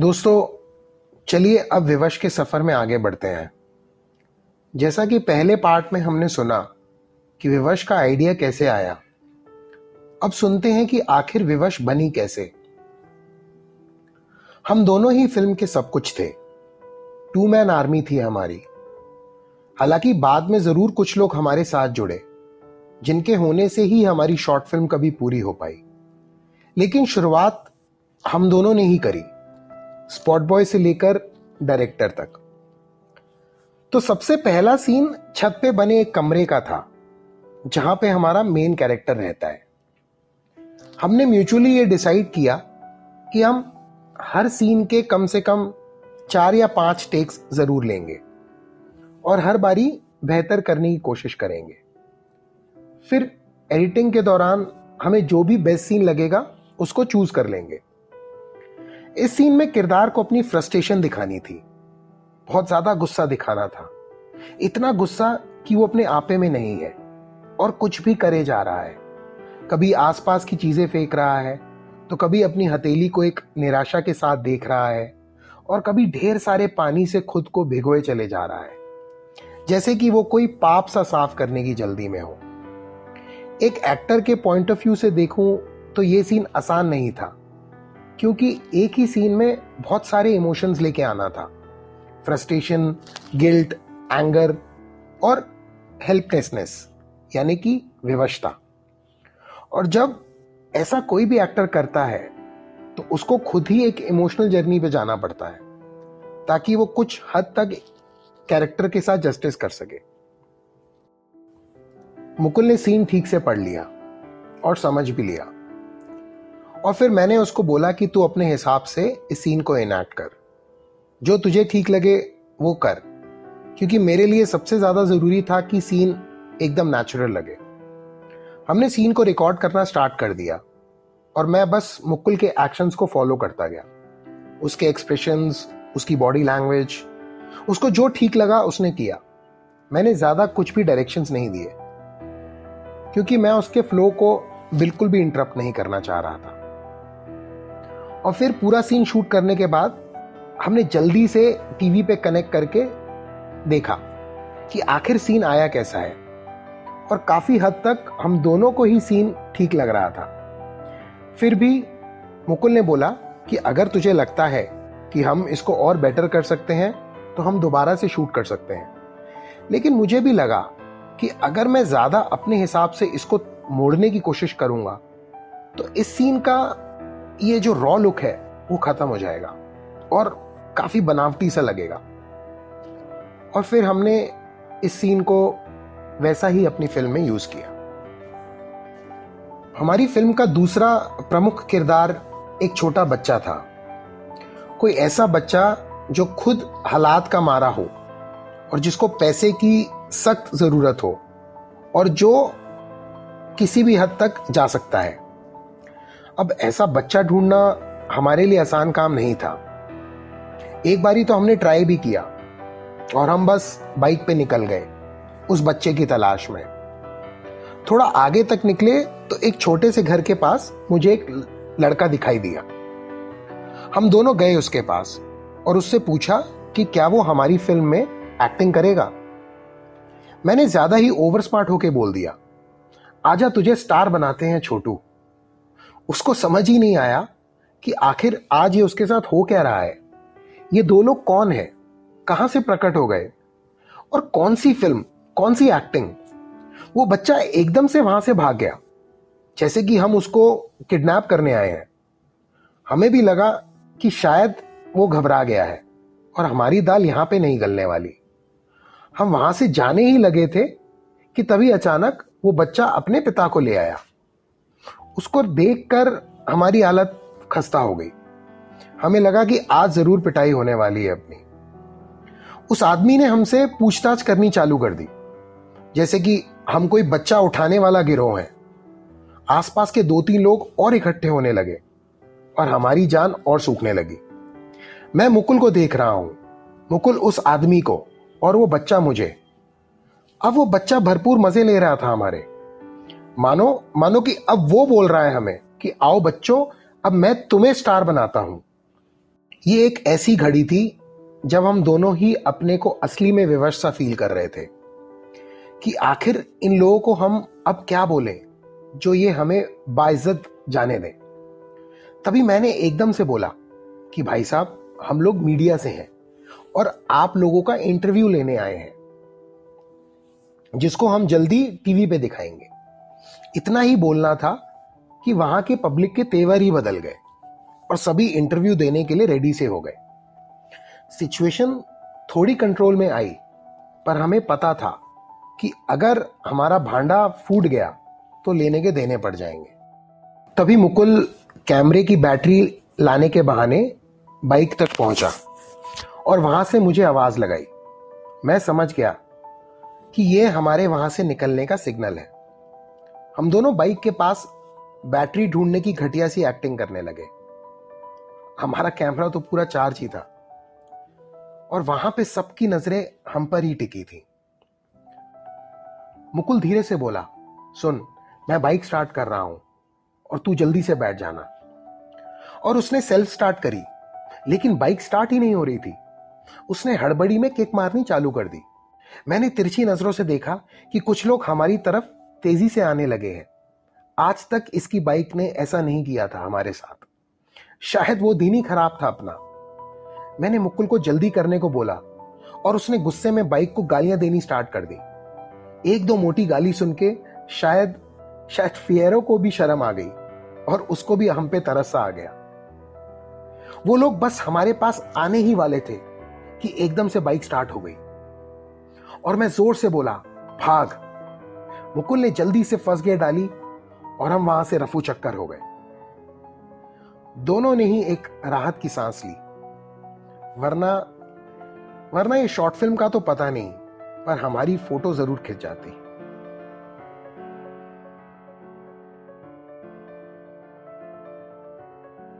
दोस्तों, चलिए अब विवश के सफ़र में आगे बढ़ते हैं। जैसा कि पहले पार्ट में हमने सुना कि विवश का आइडिया कैसे आया, अब सुनते हैं कि आखिर विवश बनी कैसे। हम दोनों ही फ़िल्म के सब कुछ थे। टू मैन आर्मी थी हमारी। हालाँकि बाद में ज़रूर कुछ लोग हमारे साथ जुड़े, जिनके होने से ही हमारी शॉर्ट फ़िल्म कभी पूरी हो पाई। लेकिन शुरुआत हम दोनों ने ही करी। स्पॉट बॉय से लेकर डायरेक्टर तक। तो सबसे पहला सीन छत पे बने एक कमरे का था, जहाँ पे हमारा मेन कैरेक्टर रहता है। हमने म्यूचुअली ये डिसाइड किया कि हम हर सीन के कम से कम चार या पाँच टेक्स ज़रूर लेंगे और हर बारी बेहतर करने की कोशिश करेंगे। फिर एडिटिंग के दौरान हमें जो भी बेस्ट सीन लगेगा, उसको चूज़ कर लेंगे। इस सीन में किरदार को अपनी फ्रस्ट्रेशन दिखानी थी। बहुत ज़्यादा गुस्सा दिखाना था। इतना गुस्सा कि वो अपने आपे में नहीं है और कुछ भी करे जा रहा है। कभी आसपास की चीज़ें फेंक रहा है तो कभी अपनी हथेली को एक निराशा के साथ देख रहा है और कभी ढेर सारे पानी से खुद को भिगोए चले जा रहा है। जैसे कि वो कोई पाप सा साफ़ करने की जल्दी में हो। एक एक्टर के पॉइंट ऑफ़ व्यू से देखूँ तो ये सीन आसान नहीं था। क्योंकि एक ही सीन में बहुत सारे इमोशंस लेके आना था। फ्रस्ट्रेशन गिल्ट एंगर और हेल्पलेसनेस यानी कि विवशता। और जब ऐसा कोई भी एक्टर करता है तो उसको खुद ही एक इमोशनल जर्नी पे जाना पड़ता है, ताकि वो कुछ हद तक कैरेक्टर के साथ जस्टिस कर सके। मुकुल ने सीन ठीक से पढ़ लिया और समझ भी लिया। और फिर मैंने उसको बोला कि तू अपने हिसाब से इस सीन को इनैक्ट कर। जो तुझे ठीक लगे, वो कर। क्योंकि मेरे लिए सबसे ज़्यादा ज़रूरी था कि सीन एकदम नेचुरल लगे। हमने सीन को रिकॉर्ड करना स्टार्ट कर दिया। और मैं बस मुकुल के एक्शंस को फॉलो करता गया। उसके एक्सप्रेशंस उसकी बॉडी लैंग्वेज उसको जो ठीक लगा, उसने किया। मैंने ज़्यादा कुछ भी डायरेक्शंस नहीं दिए। क्योंकि मैं उसके फ्लो को बिल्कुल भी इंटरप्ट नहीं करना चाह रहा था। और फिर पूरा सीन शूट करने के बाद हमने जल्दी से टीवी पे कनेक्ट करके देखा कि आखिर सीन आया कैसा है। और काफ़ी हद तक हम दोनों को ही सीन ठीक लग रहा था। फिर भी मुकुल ने बोला कि अगर तुझे लगता है कि हम इसको और बेटर कर सकते हैं तो हम दोबारा से शूट कर सकते हैं। लेकिन मुझे भी लगा कि अगर मैं ज़्यादा अपने हिसाब से इसको मोड़ने की कोशिश करूँगा तो इस सीन का ये जो रॉ लुक है, वो खत्म हो जाएगा और काफ़ी बनावटी सा लगेगा। और फिर हमने इस सीन को वैसा ही अपनी फ़िल्म में यूज़ किया। हमारी फ़िल्म का दूसरा प्रमुख किरदार एक छोटा बच्चा था। कोई ऐसा बच्चा जो खुद हालात का मारा हो और जिसको पैसे की सख्त ज़रूरत हो और जो किसी भी हद तक जा सकता है। अब ऐसा बच्चा ढूंढना हमारे लिए आसान काम नहीं था। एक बारी तो हमने ट्राई भी किया और हम बस बाइक पे निकल गए, उस बच्चे की तलाश में। थोड़ा आगे तक निकले तो एक छोटे से घर के पास मुझे एक लड़का दिखाई दिया। हम दोनों गए उसके पास और उससे पूछा कि क्या वो हमारी फ़िल्म में एक्टिंग करेगा? मैंने ज़्यादा ही ओवर स्मार्ट होके बोल दिया, आजा तुझे स्टार बनाते हैं छोटू। उसको समझ ही नहीं आया कि आखिर आज ये उसके साथ हो क्या रहा है। ये दो लोग कौन है? कहाँ से प्रकट हो गए? और कौन सी फ़िल्म, कौन सी एक्टिंग वो बच्चा एकदम से वहाँ से भाग गया, जैसे कि हम उसको किडनैप करने आए हैं। हमें भी लगा कि शायद वो घबरा गया है और हमारी दाल यहाँ पे नहीं गलने वाली। हम वहाँ से जाने ही लगे थे कि तभी अचानक वो बच्चा अपने पिता को ले आया। उसको देखकर हमारी हालत खस्ता हो गई। हमें लगा कि आज ज़रूर पिटाई होने वाली है अपनी। उस आदमी ने हमसे पूछताछ करनी चालू कर दी। जैसे कि हम कोई बच्चा उठाने वाला गिरोह है। आसपास के दो तीन लोग और इकट्ठे होने लगे और हमारी जान और सूखने लगी। मैं मुकुल को देख रहा हूँ। मुकुल उस आदमी को और वो बच्चा मुझे। अब वो बच्चा भरपूर मज़े ले रहा था हमारे। मानो मानो कि अब वो बोल रहा है हमें कि आओ बच्चों, अब मैं तुम्हें स्टार बनाता हूँ। ये एक ऐसी घड़ी थी जब हम दोनों ही अपने को असली में विवश सा फील कर रहे थे कि आखिर इन लोगों को हम अब क्या बोले जो ये हमें बाइज्जत जाने दें। तभी मैंने एकदम से बोला कि भाई साहब, हम लोग मीडिया से हैं और आप लोगों का इंटरव्यू लेने आए हैं, जिसको हम जल्दी टीवी पे दिखाएँगे। इतना ही बोलना था कि वहाँ के पब्लिक के तेवर ही बदल गए और सभी इंटरव्यू देने के लिए रेडी से हो गए। सिचुएशन थोड़ी कंट्रोल में आई, पर हमें पता था कि अगर हमारा भांडा फूट गया तो लेने के देने पड़ जाएँगे। तभी मुकुल कैमरे की बैटरी लाने के बहाने बाइक तक पहुँचा और वहाँ से मुझे आवाज़ लगाई। मैं समझ गया कि यह हमारे वहाँ से निकलने का सिग्नल है। हम दोनों बाइक के पास बैटरी ढूँढने की घटिया सी एक्टिंग करने लगे। हमारा कैमरा तो पूरा चार्ज ही था। और वहाँ पे सबकी नज़रें हम पर ही टिकी थी। मुकुल धीरे से बोला, सुन, मैं बाइक स्टार्ट कर रहा हूँ और तू जल्दी से बैठ जाना। और उसने सेल्फ स्टार्ट करी, लेकिन बाइक स्टार्ट ही नहीं हो रही थी। उसने हड़बड़ी में किक मारनी चालू कर दी। मैंने तिरछी नज़रों से देखा कि कुछ लोग हमारी तरफ़ तेज़ी से आने लगे हैं। आज तक इसकी बाइक ने ऐसा नहीं किया था हमारे साथ। शायद वो दिन ही खराब था अपना। मैंने मुकुल को जल्दी करने को बोला और उसने गुस्से में बाइक को गालियाँ देनी स्टार्ट कर दी। एक दो मोटी गाली सुन के शायद शायद फियरो को भी शर्म आ गई और उसको भी हम पे तरस आ गया। वो लोग बस हमारे पास आने ही वाले थे कि एकदम से बाइक स्टार्ट हो गई। और मैं ज़ोर से बोला, भाग। मुकुल ने जल्दी से फ़र्स्ट गियर डाली और हम वहाँ से रफू चक्कर हो गए। दोनों ने ही एक राहत की सांस ली। वरना वरना ये शॉर्ट फ़िल्म का तो पता नहीं, पर हमारी फ़ोटो ज़रूर खिंच जाती।